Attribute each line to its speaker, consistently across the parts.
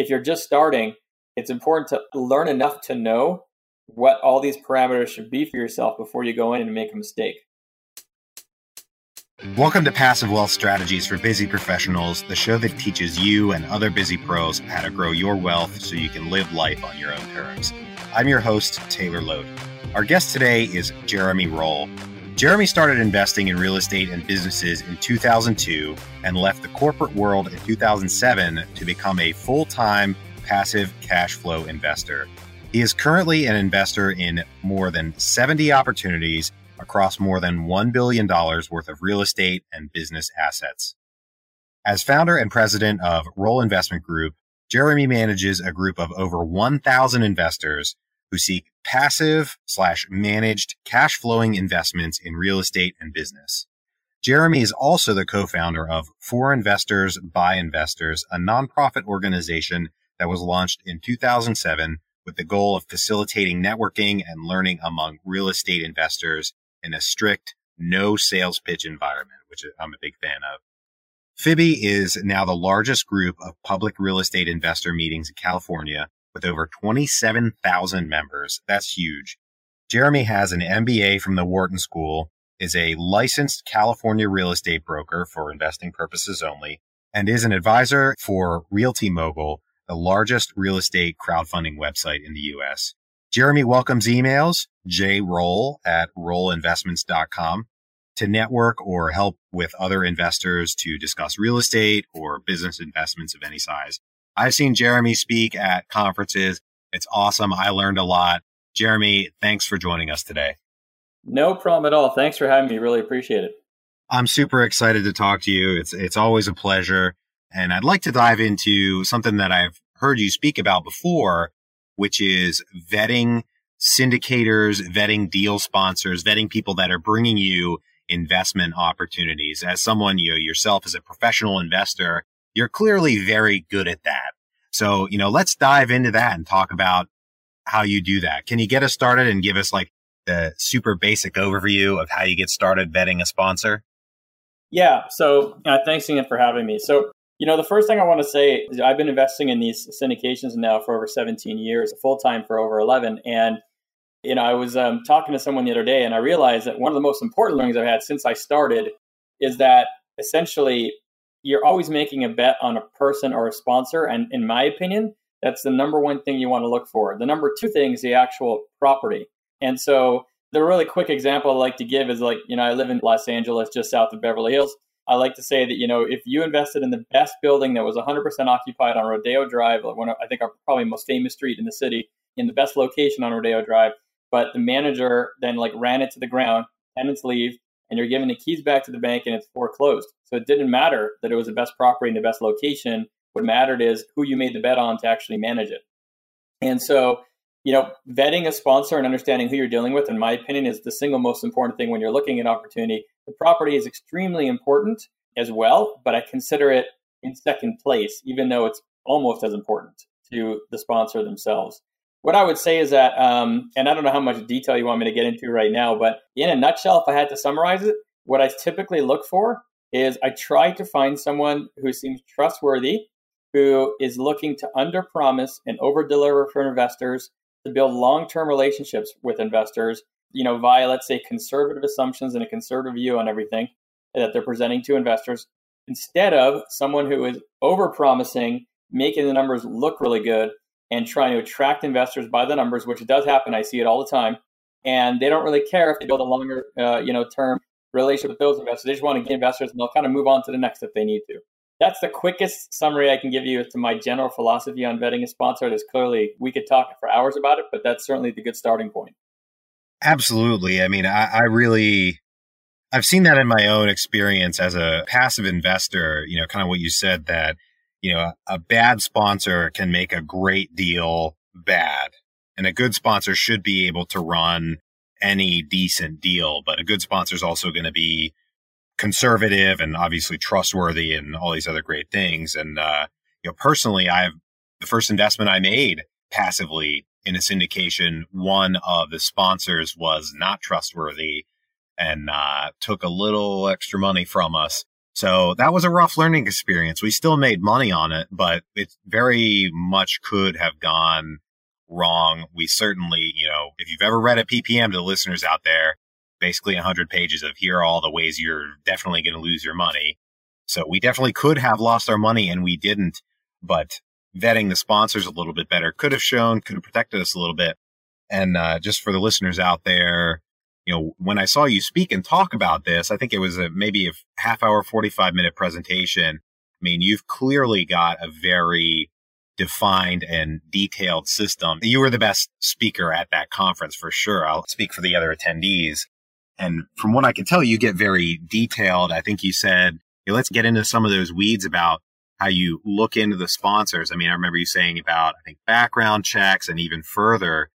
Speaker 1: if you're just starting, it's important to learn enough to know what all these parameters should be for yourself before you go in and make a mistake.
Speaker 2: Welcome to Passive Wealth Strategies for Busy Professionals, the show that teaches you and other busy pros how to grow your wealth so you can live life on your own terms. I'm your host, Taylor Loht. Our guest today is Jeremy Roll. Jeremy started investing in real estate and businesses in 2002 and left the corporate world in 2007 to become a full time passive cash flow investor. He is currently an investor in more than 70 opportunities across more than $1 billion worth of real estate and business assets. As founder and president of Roll Investment Group, Jeremy manages a group of over 1,000 investors who seek passive slash managed cash flowing investments in real estate and business. Jeremy is also the co-founder of For Investors by Investors, a nonprofit organization that was launched in 2007 with the goal of facilitating networking and learning among real estate investors in a strict no sales pitch environment, which I'm a big fan of. FIBI is now the largest group of public real estate investor meetings in California with over 27,000 members. That's huge. Jeremy has an MBA from the Wharton School, is a licensed California real estate broker for investing purposes only, and is an advisor for Realty Mogul, the largest real estate crowdfunding website in the US. Jeremy welcomes emails, jroll at rollinvestments.com to network or help with other investors to discuss real estate or business investments of any size. I've seen Jeremy speak at conferences. It's awesome. I learned a lot. Jeremy, thanks for joining us today.
Speaker 1: No problem at all. Thanks for having me. Really appreciate it.
Speaker 2: I'm super excited to talk to you. It's it's always a pleasure. And I'd like to dive into something that I've heard you speak about before, which is vetting syndicators, vetting deal sponsors, vetting people that are bringing you investment opportunities. As someone, you know, yourself as a professional investor, you're clearly very good at that. So, you know, let's dive into that and talk about how you do that. Can you get us started and give us like the super basic overview of how you get started vetting a sponsor?
Speaker 1: Yeah. So uh, thanks again for having me. So you know, the first thing I want to say is I've been investing in these syndications now for over 17 years, full time for over 11. And, you know, I was um, talking to someone the other day and I realized that one of the most important learnings I've had since I started is that essentially you're always making a bet on a person or a sponsor. And in my opinion, that's the number one thing you want to look for. The number two thing is the actual property. And so the really quick example I like to give is like, you know, I live in Los Angeles, just south of Beverly Hills. I like to say that you know if you invested in the best building that was 100% occupied on Rodeo Drive, one of, I think our probably most famous street in the city, in the best location on Rodeo Drive, but the manager then like ran it to the ground, tenants leave, and you're giving the keys back to the bank and it's foreclosed. So it didn't matter that it was the best property in the best location. What mattered is who you made the bet on to actually manage it. And so you know, vetting a sponsor and understanding who you're dealing with, in my opinion, is the single most important thing when you're looking at opportunity. The property is extremely important as well, but I consider it in second place, even though it's almost as important to the sponsor themselves. What I would say is that, um, and I don't know how much detail you want me to get into right now, but in a nutshell, if I had to summarize it, what I typically look for is I try to find someone who seems trustworthy, who is looking to under promise and over deliver for investors to build long-term relationships with investors, you know, via let's say conservative assumptions and a conservative view on everything that they're presenting to investors, instead of someone who is over-promising, making the numbers look really good, and trying to attract investors by the numbers, which it does happen. I see it all the time, and they don't really care if they build a longer, uh, you know, term relationship with those investors. They just want to get investors, and they'll kind of move on to the next if they need to that's the quickest summary I can give you as to my general philosophy on vetting a sponsor. There's clearly we could talk for hours about it, but that's certainly the good starting point.
Speaker 2: Absolutely. I mean, I, I really I've seen that in my own experience as a passive investor, you know, kind of what you said that, you know, a bad sponsor can make a great deal bad. And a good sponsor should be able to run any decent deal, but a good sponsor is also going to be conservative and obviously trustworthy and all these other great things. And, uh, you know, personally, I have the first investment I made passively in a syndication. One of the sponsors was not trustworthy and, uh, took a little extra money from us. So that was a rough learning experience. We still made money on it, but it very much could have gone wrong. We certainly, you know, if you've ever read a PPM to the listeners out there, basically 100 pages of here are all the ways you're definitely going to lose your money. So we definitely could have lost our money and we didn't, but vetting the sponsors a little bit better could have shown, could have protected us a little bit. And uh, just for the listeners out there, you know, when I saw you speak and talk about this, I think it was a, maybe a half hour, 45 minute presentation. I mean, you've clearly got a very defined and detailed system. You were the best speaker at that conference for sure. I'll speak for the other attendees. And from what I can tell, you get very detailed. I think you said, hey, let's get into some of those weeds about how you look into the sponsors. I mean, I remember you saying about, I think, background checks and even further,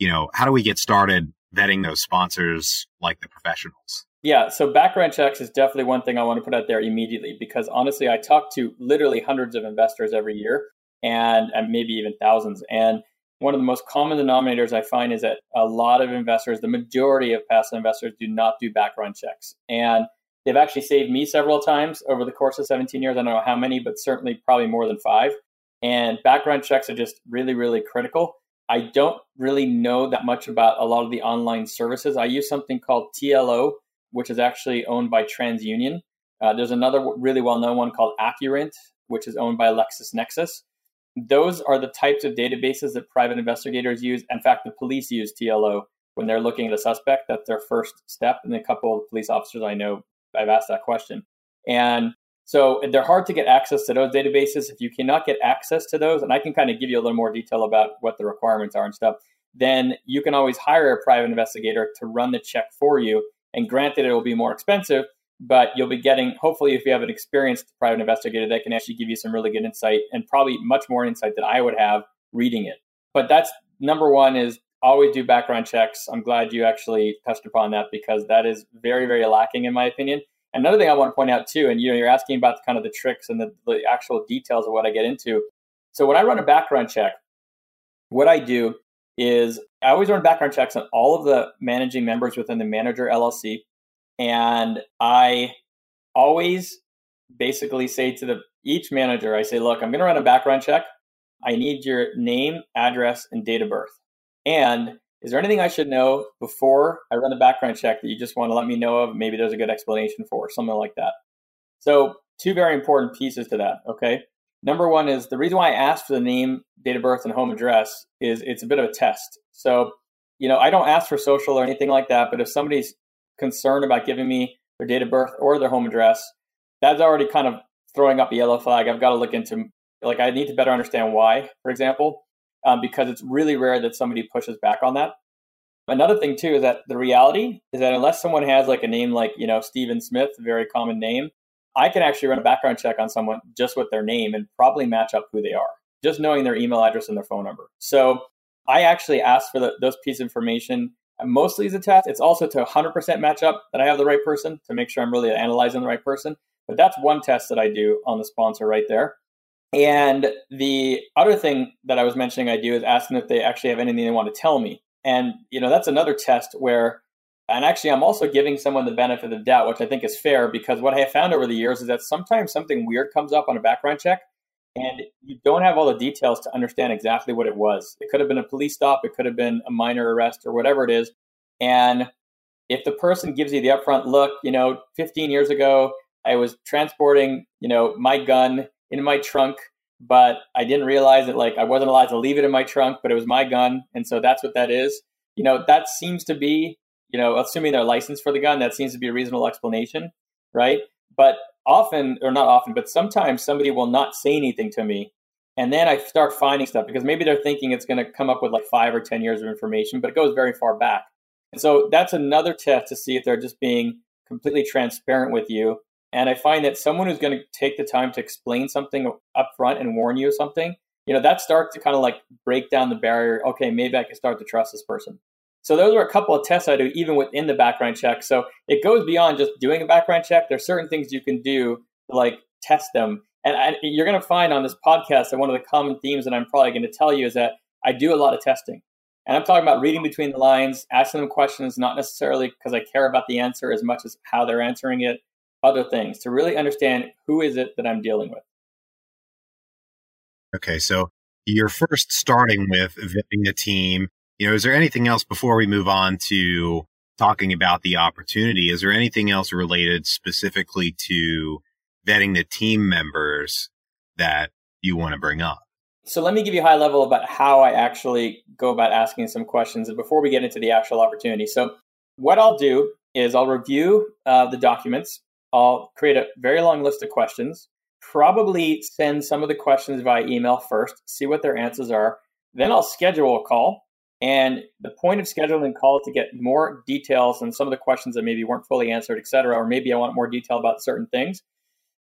Speaker 2: you know, how do we get started vetting those sponsors like the professionals?
Speaker 1: Yeah, so background checks is definitely one thing I want to put out there immediately because honestly, I talk to literally hundreds of investors every year and, and maybe even thousands. And one of the most common denominators I find is that a lot of investors, the majority of passive investors, do not do background checks. And they've actually saved me several times over the course of 17 years. I don't know how many, but certainly probably more than five. And background checks are just really, really critical. I don't really know that much about a lot of the online services. I use something called TLO, which is actually owned by TransUnion. Uh, there's another really well known one called Accurint, which is owned by LexisNexis those are the types of databases that private investigators use. In fact, the police use TLO when they're looking at a suspect. That's their first step. And a couple of police officers I know, I've asked that question. And so they're hard to get access to those databases. If you cannot get access to those, and I can kind of give you a little more detail about what the requirements are and stuff, then you can always hire a private investigator to run the check for you. And granted, it will be more expensive, but you'll be getting hopefully if you have an experienced private investigator that can actually give you some really good insight and probably much more insight than i would have reading it but that's number one is always do background checks i'm glad you actually touched upon that because that is very very lacking in my opinion another thing i want to point out too and you know you're asking about kind of the tricks and the, the actual details of what i get into so when i run a background check what i do is i always run background checks on all of the managing members within the manager llc and I always basically say to the each manager, I say, look, I'm going to run a background check. I need your name, address, and date of birth. And is there anything I should know before I run the background check that you just want to let me know of? Maybe there's a good explanation for, something like that. So, two very important pieces to that. Okay. Number one is the reason why I asked for the name, date of birth, and home address is it's a bit of a test. So, you know, I don't ask for social or anything like that, but if somebody's concerned about giving me their date of birth or their home address, that's already kind of throwing up a yellow flag. I've got to look into, like, I need to better understand why, for example, um, because it's really rare that somebody pushes back on that. Another thing, too, is that the reality is that unless someone has like a name like, you know, Stephen Smith, a very common name, I can actually run a background check on someone just with their name and probably match up who they are, just knowing their email address and their phone number. So I actually ask for the, those pieces of information mostly as a test. It's also to 100% match up that I have the right person to make sure I'm really analyzing the right person. But that's one test that I do on the sponsor right there. And the other thing that I was mentioning I do is asking if they actually have anything they want to tell me. And, you know, that's another test where, and actually, I'm also giving someone the benefit of the doubt, which I think is fair because what I have found over the years is that sometimes something weird comes up on a background check and you don't have all the details to understand exactly what it was. It could have been a police stop, it could have been a minor arrest, or whatever it is. And if the person gives you the upfront look, you know, 15 years ago, I was transporting, you know, my gun in my trunk, but I didn't realize that like I wasn't allowed to leave it in my trunk, but it was my gun, and so that's what that is. You know, that seems to be, you know, assuming they're licensed for the gun, that seems to be a reasonable explanation, right? But often, or not often, but sometimes somebody will not say anything to me. And then I start finding stuff because maybe they're thinking it's going to come up with like five or 10 years of information, but it goes very far back. And so that's another test to see if they're just being completely transparent with you. And I find that someone who's going to take the time to explain something up front and warn you of something, you know, that starts to kind of like break down the barrier. Okay, maybe I can start to trust this person. So those are a couple of tests I do even within the background check. So it goes beyond just doing a background check. There's certain things you can do to like test them. And I, you're going to find on this podcast that one of the common themes that I'm probably going to tell you is that I do a lot of testing. And I'm talking about reading between the lines, asking them questions, not necessarily because I care about the answer as much as how they're answering it, other things to really understand who is it that I'm dealing with.
Speaker 2: Okay, so you're first starting with vetting the team. You know, is there anything else before we move on to talking about the opportunity? Is there anything else related specifically to vetting the team members that you want to bring up?
Speaker 1: So let me give you a high level about how I actually go about asking some questions before we get into the actual opportunity. So what I'll do is I'll review uh, the documents. I'll create a very long list of questions. Probably send some of the questions via email first, see what their answers are. Then I'll schedule a call. And the point of scheduling a call is to get more details on some of the questions that maybe weren't fully answered, et cetera, or maybe I want more detail about certain things.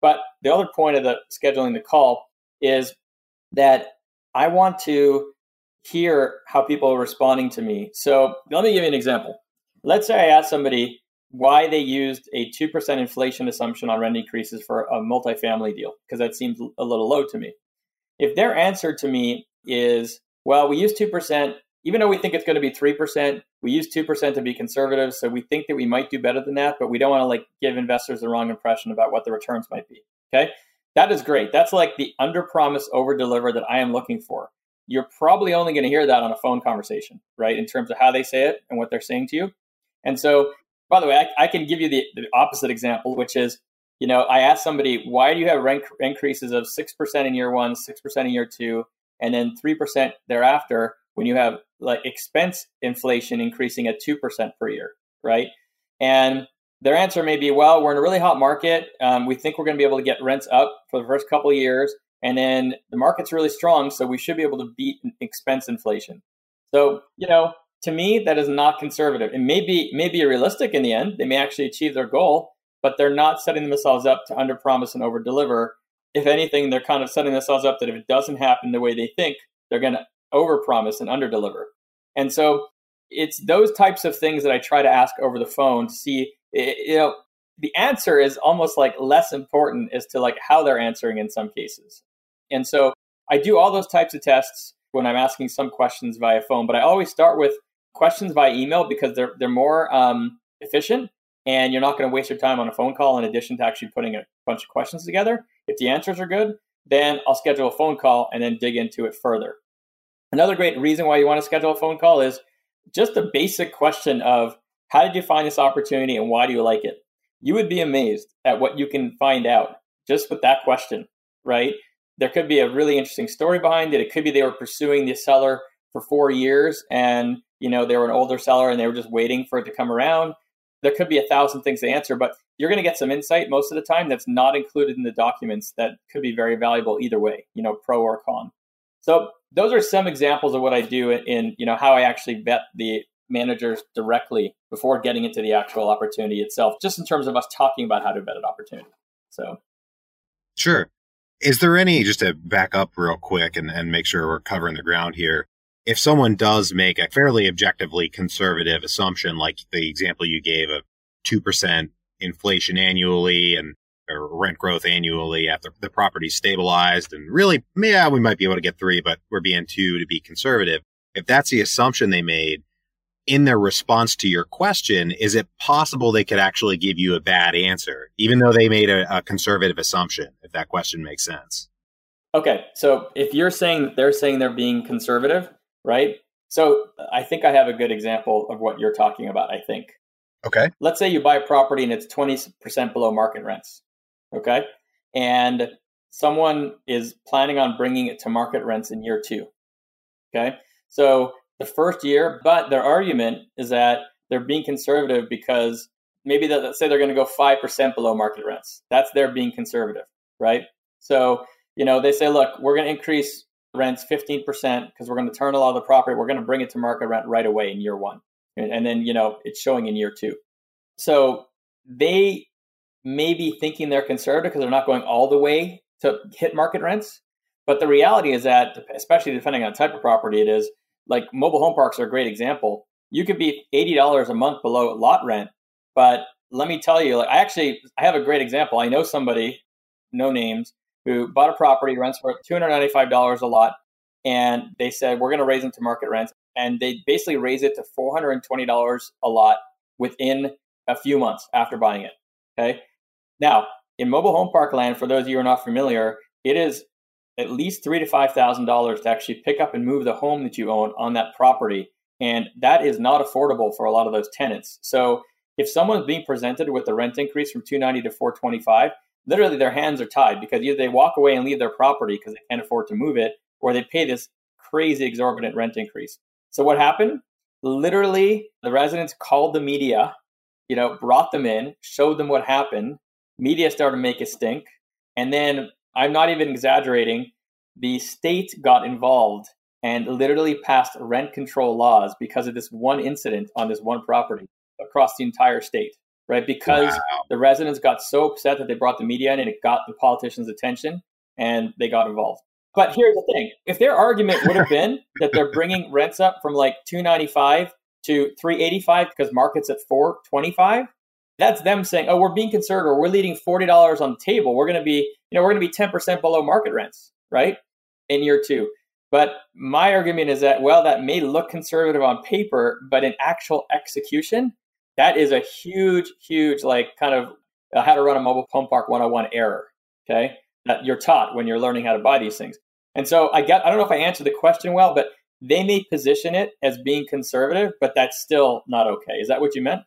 Speaker 1: But the other point of the scheduling the call is that I want to hear how people are responding to me. So let me give you an example. Let's say I ask somebody why they used a 2% inflation assumption on rent increases for a multifamily deal, because that seems a little low to me. If their answer to me is, well, we use 2%, even though we think it's going to be 3%, we use 2% to be conservative. So we think that we might do better than that, but we don't want to like give investors the wrong impression about what the returns might be. Okay. That is great. That's like the under promise, over deliver that I am looking for. You're probably only going to hear that on a phone conversation, right? In terms of how they say it and what they're saying to you. And so, by the way, I, I can give you the, the opposite example, which is, you know, I asked somebody, why do you have rent increases of 6% in year one, 6% in year two, and then 3% thereafter when you have like expense inflation increasing at 2% per year, right? And their answer may be, well, we're in a really hot market. Um, we think we're going to be able to get rents up for the first couple of years. And then the market's really strong, so we should be able to beat expense inflation. So, you know, to me, that is not conservative. It may be, may be realistic in the end. They may actually achieve their goal, but they're not setting themselves up to underpromise and overdeliver. If anything, they're kind of setting themselves up that if it doesn't happen the way they think, they're going to overpromise and underdeliver. And so it's those types of things that I try to ask over the phone to see you know, the answer is almost like less important as to like how they're answering in some cases. And so I do all those types of tests when I'm asking some questions via phone, but I always start with questions via email because they're they're more um, efficient and you're not going to waste your time on a phone call in addition to actually putting a bunch of questions together. If the answers are good, then I'll schedule a phone call and then dig into it further. Another great reason why you want to schedule a phone call is just the basic question of how did you find this opportunity and why do you like it? You would be amazed at what you can find out just with that question, right? There could be a really interesting story behind it. It could be they were pursuing the seller for four years and you know they were an older seller and they were just waiting for it to come around. There could be a thousand things to answer, but you're going to get some insight most of the time that's not included in the documents that could be very valuable either way, you know, pro or con. So those are some examples of what I do in, you know, how I actually vet the managers directly before getting into the actual opportunity itself, just in terms of us talking about how to vet an opportunity. So,
Speaker 2: sure. Is there any, just to back up real quick and, and make sure we're covering the ground here, if someone does make a fairly objectively conservative assumption, like the example you gave of 2% inflation annually and rent growth annually after the property stabilized and really, yeah, we might be able to get three, but we're being two to be conservative. If that's the assumption they made, in their response to your question, is it possible they could actually give you a bad answer, even though they made a, a conservative assumption, if that question makes sense?
Speaker 1: Okay. So if you're saying they're saying they're being conservative, right? So I think I have a good example of what you're talking about, I think.
Speaker 2: Okay.
Speaker 1: Let's say you buy a property and it's 20% below market rents. Okay. And someone is planning on bringing it to market rents in year two. Okay. So the first year, but their argument is that they're being conservative because maybe let's say they're going to go 5% below market rents. That's their being conservative, right? So, you know, they say, look, we're going to increase rents 15% because we're going to turn a lot of the property, we're going to bring it to market rent right away in year one. And, then, you know, it's showing in year two. So they may be thinking they're conservative because they're not going all the way to hit market rents. But the reality is that, especially depending on type of property it is, like mobile home parks are a great example. You could be eighty dollars a month below lot rent, but let me tell you, like I actually I have a great example. I know somebody, no names, who bought a property, rents for two hundred ninety five dollars a lot, and they said we're going to raise them to market rents, and they basically raise it to four hundred and twenty dollars a lot within a few months after buying it. Okay, Now, in mobile home park land, for those of you who are not familiar, it is at least three to five thousand dollars to actually pick up and move the home that you own on that property, and that is not affordable for a lot of those tenants. So, if someone's being presented with a rent increase from 290 to 425, literally their hands are tied because either they walk away and leave their property because they can't afford to move it, or they pay this crazy exorbitant rent increase. So what happened? Literally, the residents called the media, you know, brought them in, showed them what happened. Media started to make a stink. And then I'm not even exaggerating, the state got involved and literally passed rent control laws because of this one incident on this one property across the entire state, right? Because wow. the residents got so upset that they brought the media in and it got the politicians' attention and they got involved. But here's the thing: if their argument would have been that they're bringing rents up from like 295 to 385 because market's at 425, that's them saying, "Oh, we're being conservative. We're leaving forty dollars on the table. We're going to be, you know, we're going to be 10 percent below market rents, right, in year two." But my argument is that well, that may look conservative on paper, but in actual execution, that is a huge, huge like kind of uh, how to run a mobile home park 101 error. Okay, that you're taught when you're learning how to buy these things. And so I got, I don't know if I answered the question well, but they may position it as being conservative, but that's still not okay. Is that what you meant?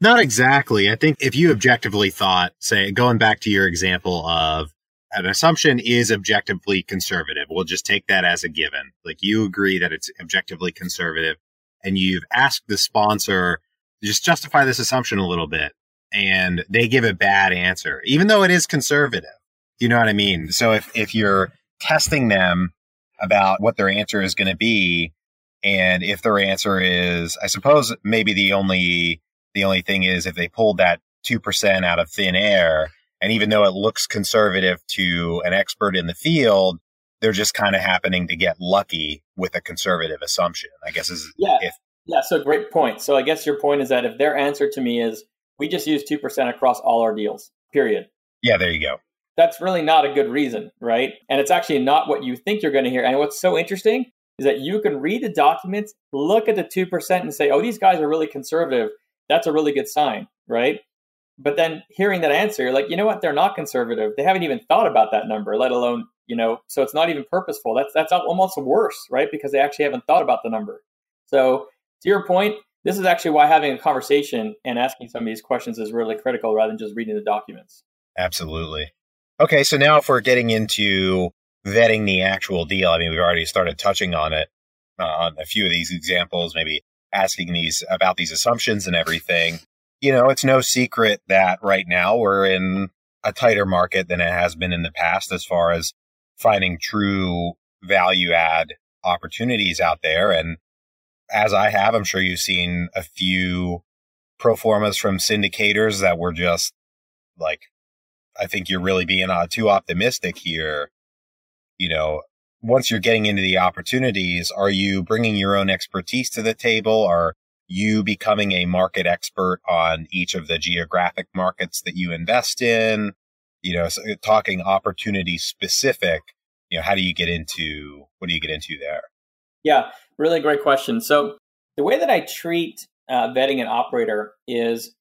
Speaker 2: Not exactly. I think if you objectively thought, say, going back to your example of an assumption is objectively conservative, we'll just take that as a given. Like you agree that it's objectively conservative and you've asked the sponsor just justify this assumption a little bit and they give a bad answer, even though it is conservative. You know what I mean? So if, if you're testing them about what their answer is going to be, and if their answer is, I suppose maybe the only the only thing is if they pulled that two percent out of thin air, and even though it looks conservative to an expert in the field, they're just kind of happening to get lucky with a conservative assumption. I guess is
Speaker 1: yeah, if, yeah. So great point. So I guess your point is that if their answer to me is we just use two percent across all our deals, period.
Speaker 2: Yeah, there you go
Speaker 1: that's really not a good reason, right? And it's actually not what you think you're going to hear. And what's so interesting is that you can read the documents, look at the 2% and say, oh, these guys are really conservative. That's a really good sign, right? But then hearing that answer, you're like, you know what? They're not conservative. They haven't even thought about that number, let alone, you know, so it's not even purposeful. That's that's almost worse, right? Because they actually haven't thought about the number. So to your point, this is actually why having a conversation and asking some of these questions is really critical rather than just reading the documents.
Speaker 2: Absolutely. Okay, so now if we're getting into vetting the actual deal, I mean, we've already started touching on it uh, on a few of these examples, maybe asking these about these assumptions and everything. You know, it's no secret that right now we're in a tighter market than it has been in the past as far as finding true value add opportunities out there. And as I have, I'm sure you've seen a few pro formas from syndicators that were just like I think you're really being uh, too optimistic here. You know, once you're getting into the opportunities, are you bringing your own expertise to the table? Are you becoming a market expert on each of the geographic markets that you invest in? You know, so talking opportunity specific, you know, how do you get into, what do you get into there?
Speaker 1: Yeah, really great question. So the way that I treat uh, vetting an operator is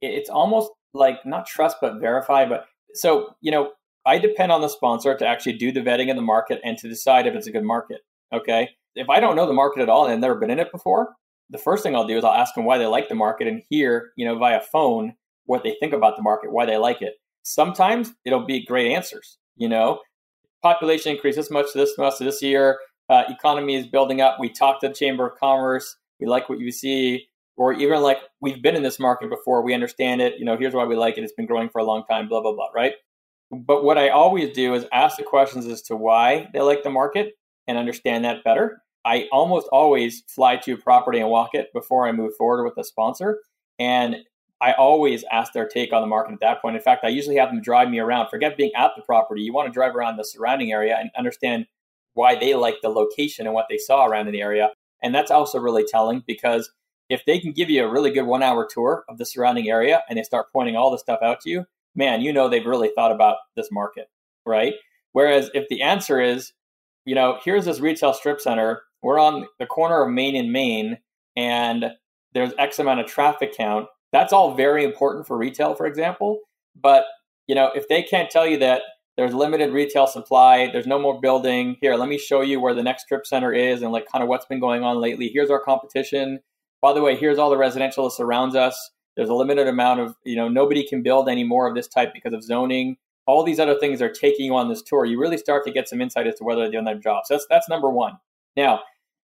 Speaker 1: it's almost like not trust but verify. But so you know, I depend on the sponsor to actually do the vetting in the market and to decide if it's a good market. Okay, if I don't know the market at all and I've never been in it before, the first thing I'll do is I'll ask them why they like the market and hear you know via phone what they think about the market, why they like it. Sometimes it'll be great answers. You know, population increase this much, this much this year. Uh, economy is building up. We talked to the Chamber of Commerce. We like what you see or even like we've been in this market before, we understand it, you know, here's why we like it, it's been growing for a long time, blah, blah, blah, right? But what I always do is ask the questions as to why they like the market and understand that better. I almost always fly to a property and walk it before I move forward with a sponsor. And I always ask their take on the market at that point. In fact, I usually have them drive me around. Forget being at the property. You want to drive around the surrounding area and understand why they like the location and what they saw around the area. And that's also really telling because if they can give you a really good one hour tour of the surrounding area and they start pointing all the stuff out to you, man, you know they've really thought about this market, right? Whereas if the answer is, you know, here's this retail strip center, we're on the corner of Main and Main, and there's X amount of traffic count. That's all very important for retail, for example. But you know, if they can't tell you that there's limited retail supply, there's no more building. Here, let me show you where the next strip center is and like kind of what's been going on lately. Here's our competition. By the way, here's all the residential that surrounds us. There's a limited amount of, you know, nobody can build any more of this type because of zoning. All these other things are taking you on this tour. You really start to get some insight as to whether they're doing their job. So that's that's number one. Now,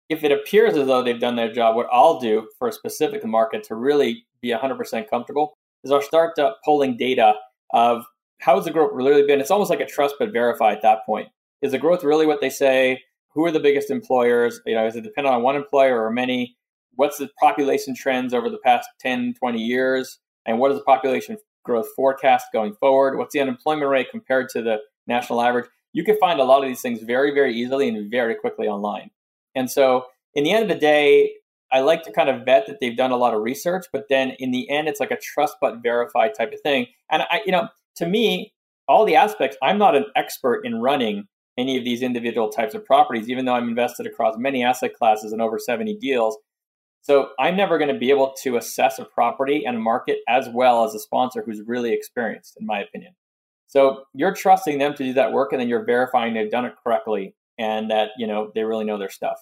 Speaker 1: if it appears as though they've done their job, what I'll do for a specific market to really be 100% comfortable is I'll start pulling data of how has the growth really been? It's almost like a trust but verify at that point. Is the growth really what they say? Who are the biggest employers? You know, is it dependent on one employer or many? What's the population trends over the past 10, 20 years? And what is the population growth forecast going forward? What's the unemployment rate compared to the national average? You can find a lot of these things very, very easily and very quickly online. And so, in the end of the day, I like to kind of bet that they've done a lot of research, but then in the end, it's like a trust but verify type of thing. And I, you know, to me, all the aspects, I'm not an expert in running any of these individual types of properties, even though I'm invested across many asset classes and over 70 deals. So I'm never going to be able to assess a property and a market as well as a sponsor who's really experienced, in my opinion. So you're trusting them to do that work, and then you're verifying they've done it correctly and that you know they really know their stuff.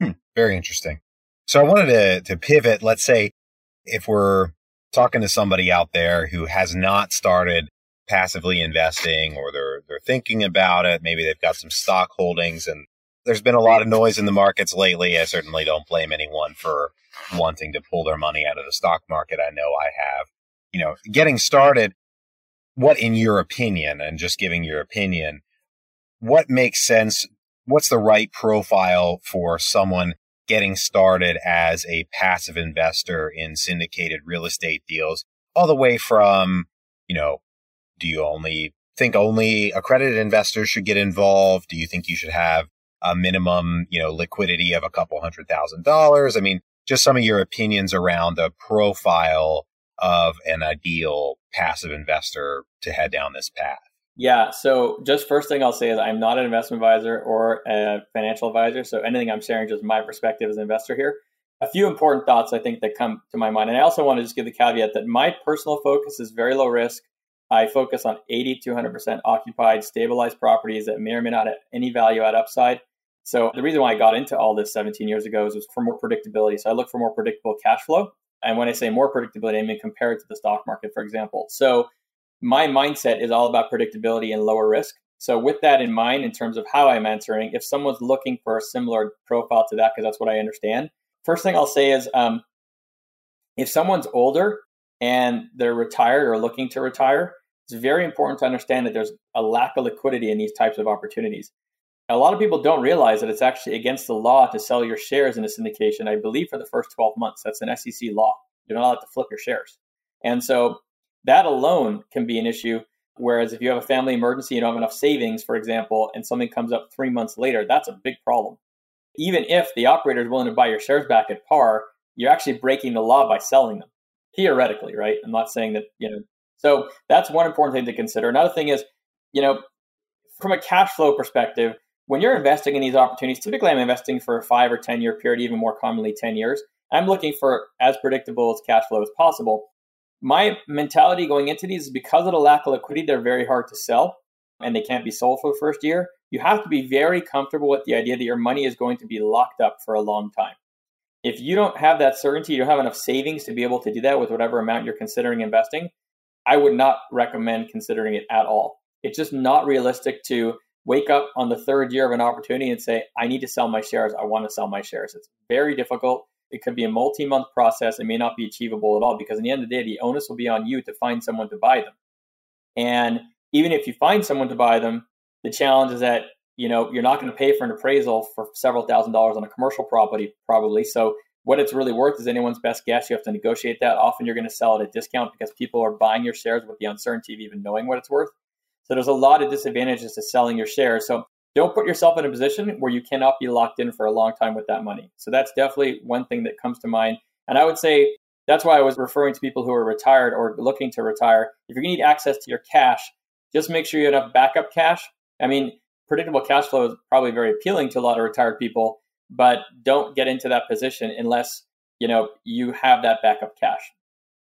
Speaker 2: Hmm, very interesting. So I wanted to to pivot. Let's say if we're talking to somebody out there who has not started passively investing or they're they're thinking about it, maybe they've got some stock holdings and there's been a lot of noise in the markets lately. I certainly don't blame anyone for wanting to pull their money out of the stock market. I know I have. You know, getting started, what in your opinion, and just giving your opinion, what makes sense? What's the right profile for someone getting started as a passive investor in syndicated real estate deals, all the way from, you know, do you only think only accredited investors should get involved? Do you think you should have a minimum, you know, liquidity of a couple hundred thousand dollars? I mean, just some of your opinions around the profile of an ideal passive investor to head down this path.
Speaker 1: Yeah. So, just first thing I'll say is I'm not an investment advisor or a financial advisor. So, anything I'm sharing just my perspective as an investor here. A few important thoughts I think that come to my mind. And I also want to just give the caveat that my personal focus is very low risk. I focus on 80 to 100% occupied, stabilized properties that may or may not have any value add upside. So, the reason why I got into all this 17 years ago is was for more predictability. So, I look for more predictable cash flow. And when I say more predictability, I mean compared to the stock market, for example. So, my mindset is all about predictability and lower risk. So, with that in mind, in terms of how I'm answering, if someone's looking for a similar profile to that, because that's what I understand, first thing I'll say is um, if someone's older and they're retired or looking to retire, it's very important to understand that there's a lack of liquidity in these types of opportunities. A lot of people don't realize that it's actually against the law to sell your shares in a syndication. I believe for the first 12 months, that's an SEC law. You're not allowed to flip your shares. And so that alone can be an issue. Whereas if you have a family emergency, you don't have enough savings, for example, and something comes up three months later, that's a big problem. Even if the operator is willing to buy your shares back at par, you're actually breaking the law by selling them. Theoretically, right? I'm not saying that, you know. So that's one important thing to consider. Another thing is, you know, from a cash flow perspective, when you're investing in these opportunities, typically I'm investing for a five or 10 year period, even more commonly 10 years. I'm looking for as predictable as cash flow as possible my mentality going into these is because of the lack of liquidity, they're very hard to sell and they can't be sold for the first year. You have to be very comfortable with the idea that your money is going to be locked up for a long time. If you don't have that certainty, you don't have enough savings to be able to do that with whatever amount you're considering investing, I would not recommend considering it at all. It's just not realistic to wake up on the third year of an opportunity and say, I need to sell my shares. I want to sell my shares. It's very difficult. It could be a multi month process. It may not be achievable at all because, in the end of the day, the onus will be on you to find someone to buy them. And even if you find someone to buy them, the challenge is that you know you're not going to pay for an appraisal for several thousand dollars on a commercial property probably. So what it's really worth is anyone's best guess. You have to negotiate that. Often you're going to sell it at a discount because people are buying your shares with the uncertainty of even knowing what it's worth. So there's a lot of disadvantages to selling your shares. So don't put yourself in a position where you cannot be locked in for a long time with that money. So that's definitely one thing that comes to mind. And I would say that's why I was referring to people who are retired or looking to retire. If to need access to your cash, just make sure you have enough backup cash. I mean, predictable cash flow is probably very appealing to a lot of retired people, but don't get into that position unless, you know, you have that backup cash.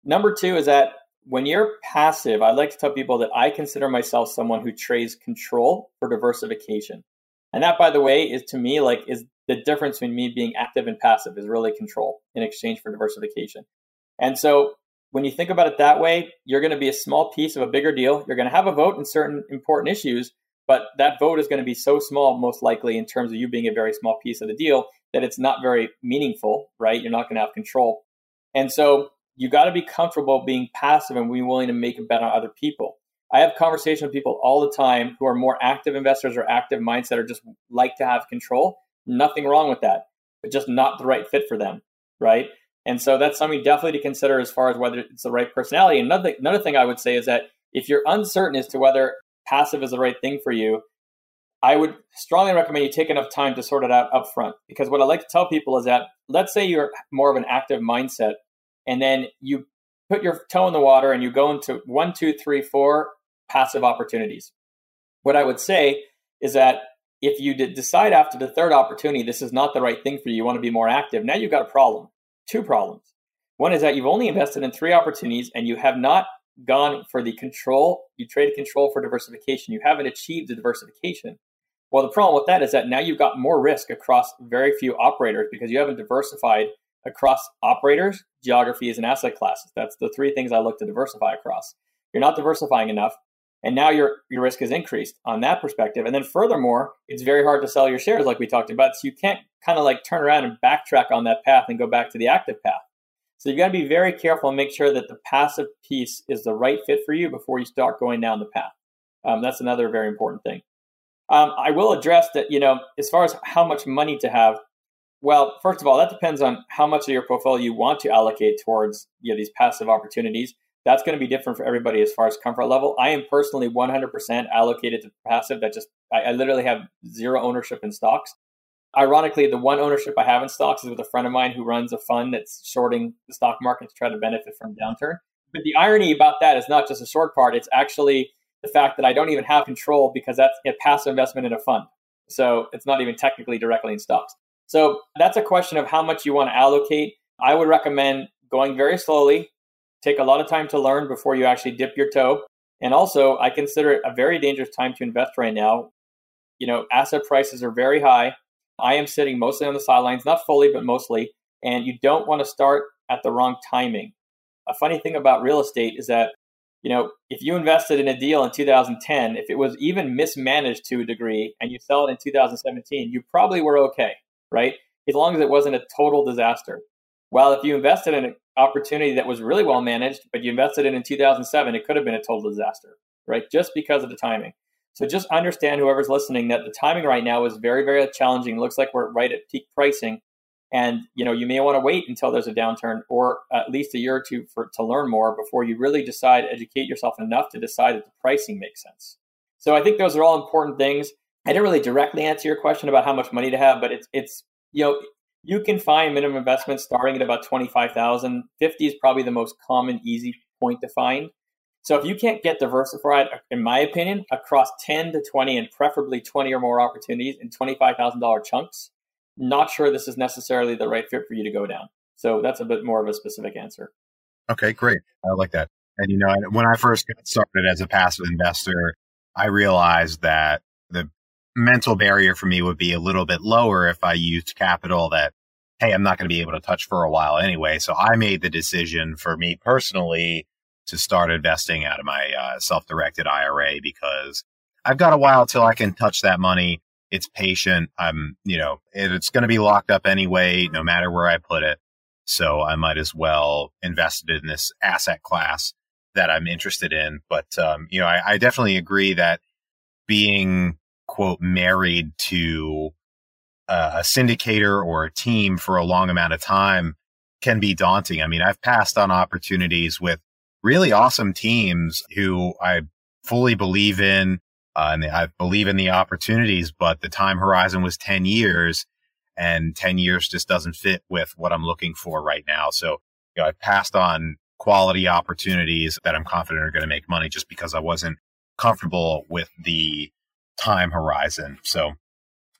Speaker 1: Number 2 is that when you're passive, I like to tell people that I consider myself someone who trades control for diversification. And that, by the way, is to me like is the difference between me being active and passive is really control in exchange for diversification. And so when you think about it that way, you're going to be a small piece of a bigger deal. You're going to have a vote in certain important issues, but that vote is going to be so small, most likely, in terms of you being a very small piece of the deal, that it's not very meaningful, right? You're not going to have control. And so you got to be comfortable being passive and being willing to make a bet on other people. I have conversations with people all the time who are more active investors or active mindset or just like to have control. Nothing wrong with that, but just not the right fit for them, right? And so that's something definitely to consider as far as whether it's the right personality. Another another thing I would say is that if you're uncertain as to whether passive is the right thing for you, I would strongly recommend you take enough time to sort it out up front. Because what I like to tell people is that let's say you're more of an active mindset and then you put your toe in the water and you go into one, two, three, four passive opportunities. What I would say is that if you decide after the third opportunity this is not the right thing for you, you want to be more active, now you've got a problem. Two problems. One is that you've only invested in three opportunities and you have not gone for the control, you traded control for diversification. You haven't achieved the diversification. Well, the problem with that is that now you've got more risk across very few operators because you haven't diversified across operators, geographies, and asset classes. That's the three things I look to diversify across. You're not diversifying enough, and now your your risk is increased on that perspective. And then furthermore, it's very hard to sell your shares, like we talked about. So you can't kind of like turn around and backtrack on that path and go back to the active path. So you've got to be very careful and make sure that the passive piece is the right fit for you before you start going down the path. Um, that's another very important thing. Um, I will address that, you know, as far as how much money to have, well, first of all, that depends on how much of your portfolio you want to allocate towards you know, these passive opportunities. That's going to be different for everybody as far as comfort level. I am personally 100% allocated to passive. That just I, I literally have zero ownership in stocks. Ironically, the one ownership I have in stocks is with a friend of mine who runs a fund that's shorting the stock market to try to benefit from downturn. But the irony about that is not just a short part; it's actually the fact that I don't even have control because that's a passive investment in a fund. So it's not even technically directly in stocks. So that's a question of how much you want to allocate. I would recommend going very slowly, take a lot of time to learn before you actually dip your toe. And also, I consider it a very dangerous time to invest right now. You know, asset prices are very high. I am sitting mostly on the sidelines, not fully, but mostly. And you don't want to start at the wrong timing. A funny thing about real estate is that, you know, if you invested in a deal in 2010, if it was even mismanaged to a degree and you sell it in 2017, you probably were okay right? As long as it wasn't a total disaster. Well, if you invested in an opportunity that was really well managed, but you invested in in 2007, it could have been a total disaster, right? Just because of the timing. So just understand, whoever's listening, that the timing right now is very, very challenging. It looks like we're right at peak pricing, and you know you may want to wait until there's a downturn, or at least a year or two for to learn more before you really decide, educate yourself enough to decide that the pricing makes sense. So I think those are all important things. I didn't really directly answer your question about how much money to have, but it's it's you know you can find minimum investments starting at about 25,000. 50 is probably the most common easy point to find. So if you can't get diversified in my opinion across 10 to 20 and preferably 20 or more opportunities in $25,000 chunks, not sure this is necessarily the right fit for you to go down. So that's a bit more of a specific answer.
Speaker 2: Okay, great. I like that. And you know, when I first got started as a passive investor, I realized that mental barrier for me would be a little bit lower if I used capital that, hey, I'm not going to be able to touch for a while anyway. So I made the decision for me personally to start investing out of my uh, self directed IRA because I've got a while till I can touch that money. It's patient. I'm, you know, it's going to be locked up anyway, no matter where I put it. So I might as well invest it in this asset class that I'm interested in. But, um, you know, I, I definitely agree that being quote married to uh, a syndicator or a team for a long amount of time can be daunting. I mean, I've passed on opportunities with really awesome teams who I fully believe in, uh, and I believe in the opportunities, but the time horizon was 10 years and 10 years just doesn't fit with what I'm looking for right now. So, you know, I passed on quality opportunities that I'm confident are going to make money just because I wasn't comfortable with the time horizon. So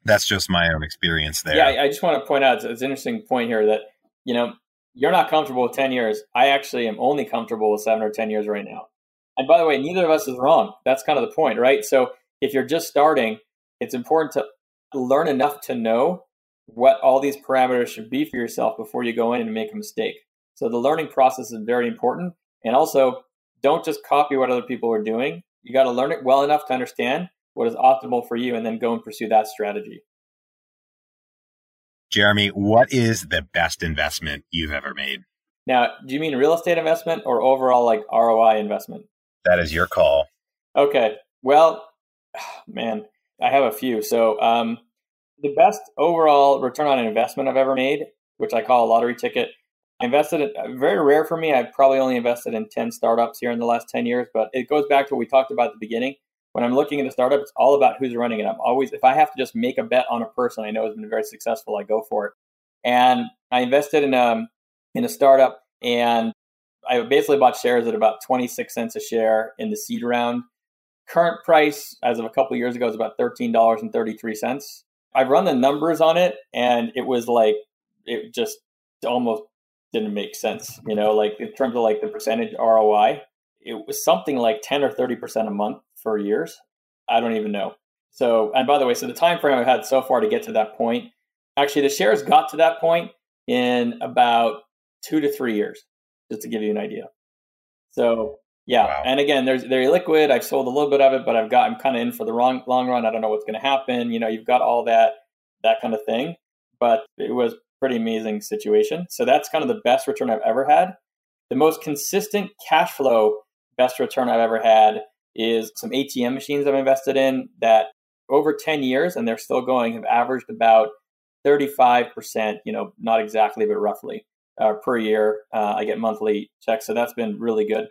Speaker 2: that's just my own experience there.
Speaker 1: Yeah, I just want to point out it's, an interesting point here that you know you're not comfortable with 10 years. I actually am only comfortable with seven or 10 years right now. And by the way, neither of us is wrong. That's kind of the point, right? So if you're just starting, it's important to learn enough to know what all these parameters should be for yourself before you go in and make a mistake. So the learning process is very important. And also, don't just copy what other people are doing. You got to learn it well enough to understand what is optimal for you and then go and pursue that strategy.
Speaker 2: Jeremy, what is the best investment you've ever made?
Speaker 1: Now, do you mean real estate investment or overall like ROI investment?
Speaker 2: That is your call.
Speaker 1: Okay. Well, man, I have a few. So, um, the best overall return on investment I've ever made, which I call a lottery ticket, I invested in, very rare for me. I've probably only invested in 10 startups here in the last 10 years, but it goes back to what we talked about at the beginning. When I'm looking at a startup, it's all about who's running it. I'm always, if I have to just make a bet on a person I know has been very successful, I go for it. And I invested in a, um, in a startup and I basically bought shares at about 26 cents a share in the seed round. Current price as of a couple of years ago is about $13.33. I've run the numbers on it and it was like, it just almost didn't make sense. You know, like in terms of like the percentage ROI, it was something like 10 or 30% a month for years. I don't even know. So, and by the way, so the time frame I've had so far to get to that point, actually the shares got to that point in about two to three years, just to give you an idea. So yeah, wow. and again, there's they're liquid. I've sold a little bit of it, but I've got I'm kind of in for the wrong long run. I don't know what's going to happen. You know, you've got all that that kind of thing. But it was pretty amazing situation. So that's kind of the best return I've ever had. The most consistent cash flow best return I've ever had is some ATM machines I've invested in that over 10 years and they're still going have averaged about 35%, you know, not exactly, but roughly uh, per year. Uh, I get monthly checks. So that's been really good.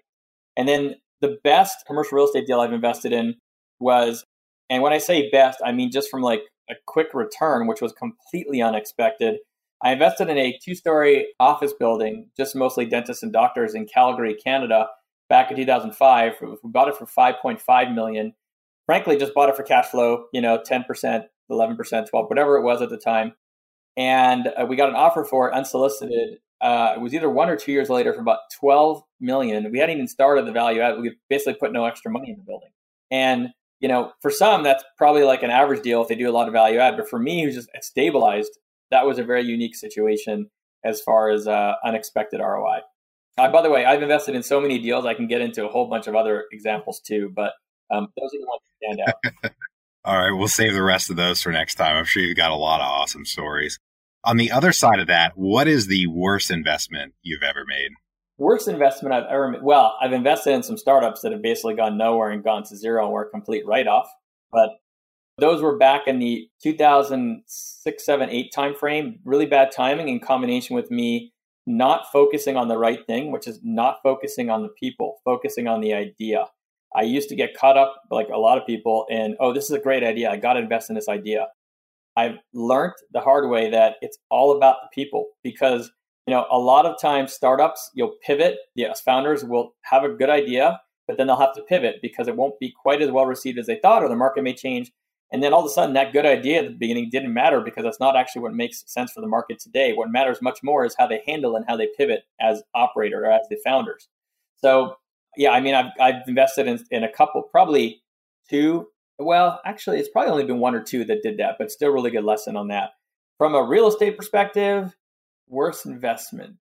Speaker 1: And then the best commercial real estate deal I've invested in was, and when I say best, I mean just from like a quick return, which was completely unexpected. I invested in a two story office building, just mostly dentists and doctors in Calgary, Canada, back in 2005. We bought it for 5.5 million. Frankly, just bought it for cash flow, you know, 10%, 11%, 12, whatever it was at the time. And uh, we got an offer for it unsolicited. Uh, it was either one or two years later for about 12 million. We hadn't even started the value add. We basically put no extra money in the building. And, you know, for some, that's probably like an average deal if they do a lot of value add. But for me, who's just stabilized, that was a very unique situation as far as uh, unexpected ROI. Uh, by the way, I've invested in so many deals. I can get into a whole bunch of other examples too, but um, those are the ones that stand out.
Speaker 2: All right, we'll save the rest of those for next time. I'm sure you've got a lot of awesome stories. On the other side of that, what is the worst investment you've ever made?
Speaker 1: Worst investment I've ever made. Well, I've invested in some startups that have basically gone nowhere and gone to zero and were a complete write off. But those were back in the 2006, 7, 8 timeframe. Really bad timing in combination with me not focusing on the right thing, which is not focusing on the people, focusing on the idea. I used to get caught up, like a lot of people, in, oh, this is a great idea. I got to invest in this idea. I've learned the hard way that it's all about the people because, you know, a lot of times startups, you'll pivot. Yes, founders will have a good idea, but then they'll have to pivot because it won't be quite as well received as they thought, or the market may change. And then all of a sudden, that good idea at the beginning didn't matter because that's not actually what makes sense for the market today. What matters much more is how they handle and how they pivot as operator or as the founders. So, yeah, I mean, I've, I've invested in, in a couple, probably two. Well, actually, it's probably only been one or two that did that, but still really good lesson on that. From a real estate perspective, worst investment.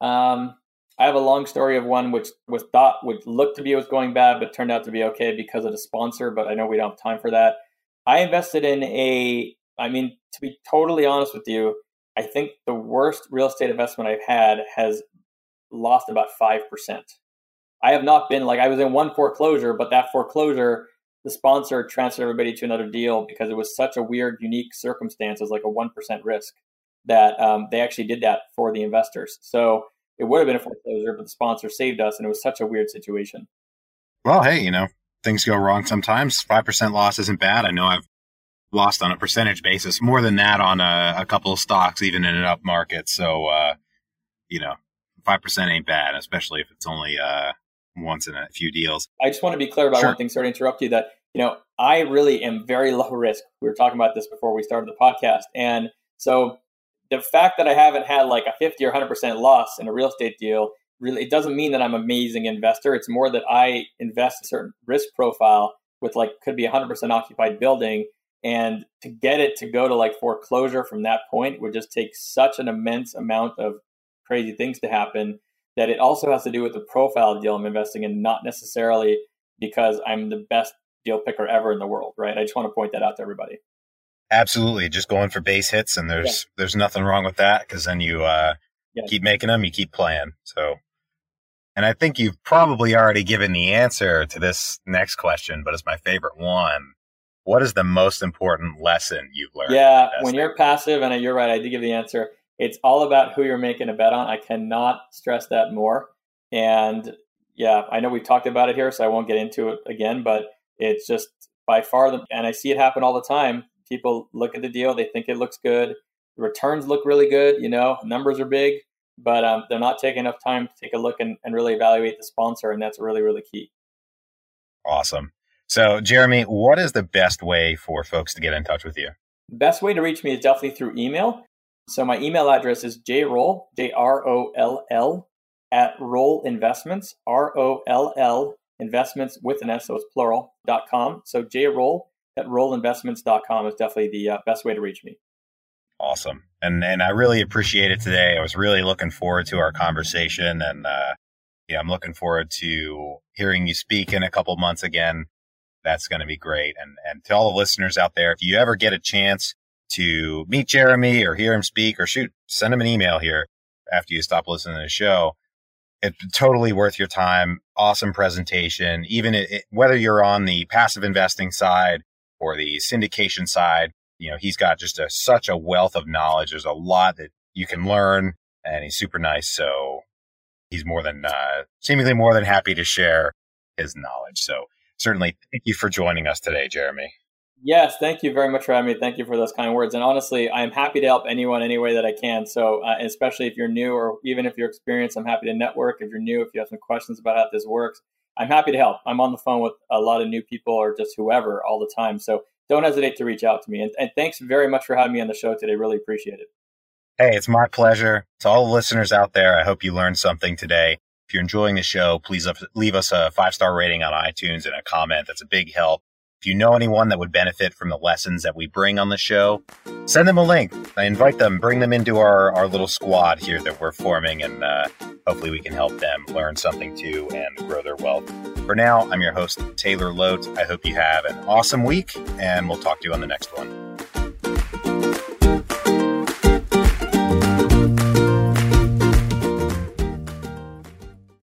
Speaker 1: Um, I have a long story of one which was thought would look to be was going bad, but turned out to be okay because of the sponsor. But I know we don't have time for that. I invested in a, I mean, to be totally honest with you, I think the worst real estate investment I've had has lost about 5%. I have not been like, I was in one foreclosure, but that foreclosure, the sponsor transferred everybody to another deal because it was such a weird, unique circumstance as like a 1% risk that um, they actually did that for the investors. So it would have been a foreclosure, but the sponsor saved us and it was such a weird situation.
Speaker 2: Well, hey, you know, things go wrong sometimes. 5% loss isn't bad. I know I've lost on a percentage basis more than that on a, a couple of stocks, even in an up market. So, uh, you know, 5% ain't bad, especially if it's only uh, once in a few deals.
Speaker 1: I just want to be clear about sure. one thing. Sorry to interrupt you that, you know, I really am very low risk. We were talking about this before we started the podcast. And so the fact that I haven't had like a 50 or 100% loss in a real estate deal really it doesn't mean that I'm an amazing investor. It's more that I invest a certain risk profile with like could be 100% occupied building and to get it to go to like foreclosure from that point would just take such an immense amount of crazy things to happen that it also has to do with the profile deal I'm investing in, not necessarily because I'm the best deal picker ever in the world, right? I just want to point that out to everybody.
Speaker 2: Absolutely, just going for base hits, and there's yeah. there's nothing wrong with that because then you uh, yeah. keep making them, you keep playing. So, and I think you've probably already given the answer to this next question, but it's my favorite one. What is the most important lesson you've learned?
Speaker 1: Yeah, when you're passive, and you're right, I did give the answer. It's all about who you're making a bet on. I cannot stress that more. And yeah, I know we've talked about it here, so I won't get into it again, but it's just by far the, and I see it happen all the time people look at the deal, they think it looks good. The returns look really good, you know, numbers are big, but um, they're not taking enough time to take a look and, and really evaluate the sponsor. And that's really, really key.
Speaker 2: Awesome. So, Jeremy, what is the best way for folks to get in touch with you?
Speaker 1: The best way to reach me is definitely through email. So, my email address is jroll, J R O L L, at Roll Investments, R O L L, investments with an S, so it's plural, dot com. So, jroll at rollinvestments.com is definitely the uh, best way to reach me.
Speaker 2: Awesome. And and I really appreciate it today. I was really looking forward to our conversation and uh yeah, I'm looking forward to hearing you speak in a couple months again. That's going to be great. And and to all the listeners out there, if you ever get a chance to meet Jeremy or hear him speak or shoot, send him an email here after you stop listening to the show. It's totally worth your time. Awesome presentation. Even it, whether you're on the passive investing side or the syndication side. You know, he's got just a, such a wealth of knowledge. There's a lot that you can learn, and he's super nice. So he's more than uh, seemingly more than happy to share his knowledge. So certainly, thank you for joining us today, Jeremy.
Speaker 1: Yes, thank you very much for having me. Thank you for those kind words. And honestly, I am happy to help anyone any way that I can. So, uh, especially if you're new or even if you're experienced, I'm happy to network. If you're new, if you have some questions about how this works, I'm happy to help. I'm on the phone with a lot of new people or just whoever all the time. So don't hesitate to reach out to me. And, and thanks very much for having me on the show today. Really appreciate it.
Speaker 2: Hey, it's my pleasure. To all the listeners out there, I hope you learned something today. If you're enjoying the show, please leave us a five star rating on iTunes and a comment. That's a big help. If you know anyone that would benefit from the lessons that we bring on the show, send them a link. I invite them, bring them into our, our little squad here that we're forming, and uh, hopefully we can help them learn something too and grow their wealth. For now, I'm your host, Taylor Loht. I hope you have an awesome week, and we'll talk to you on the next one.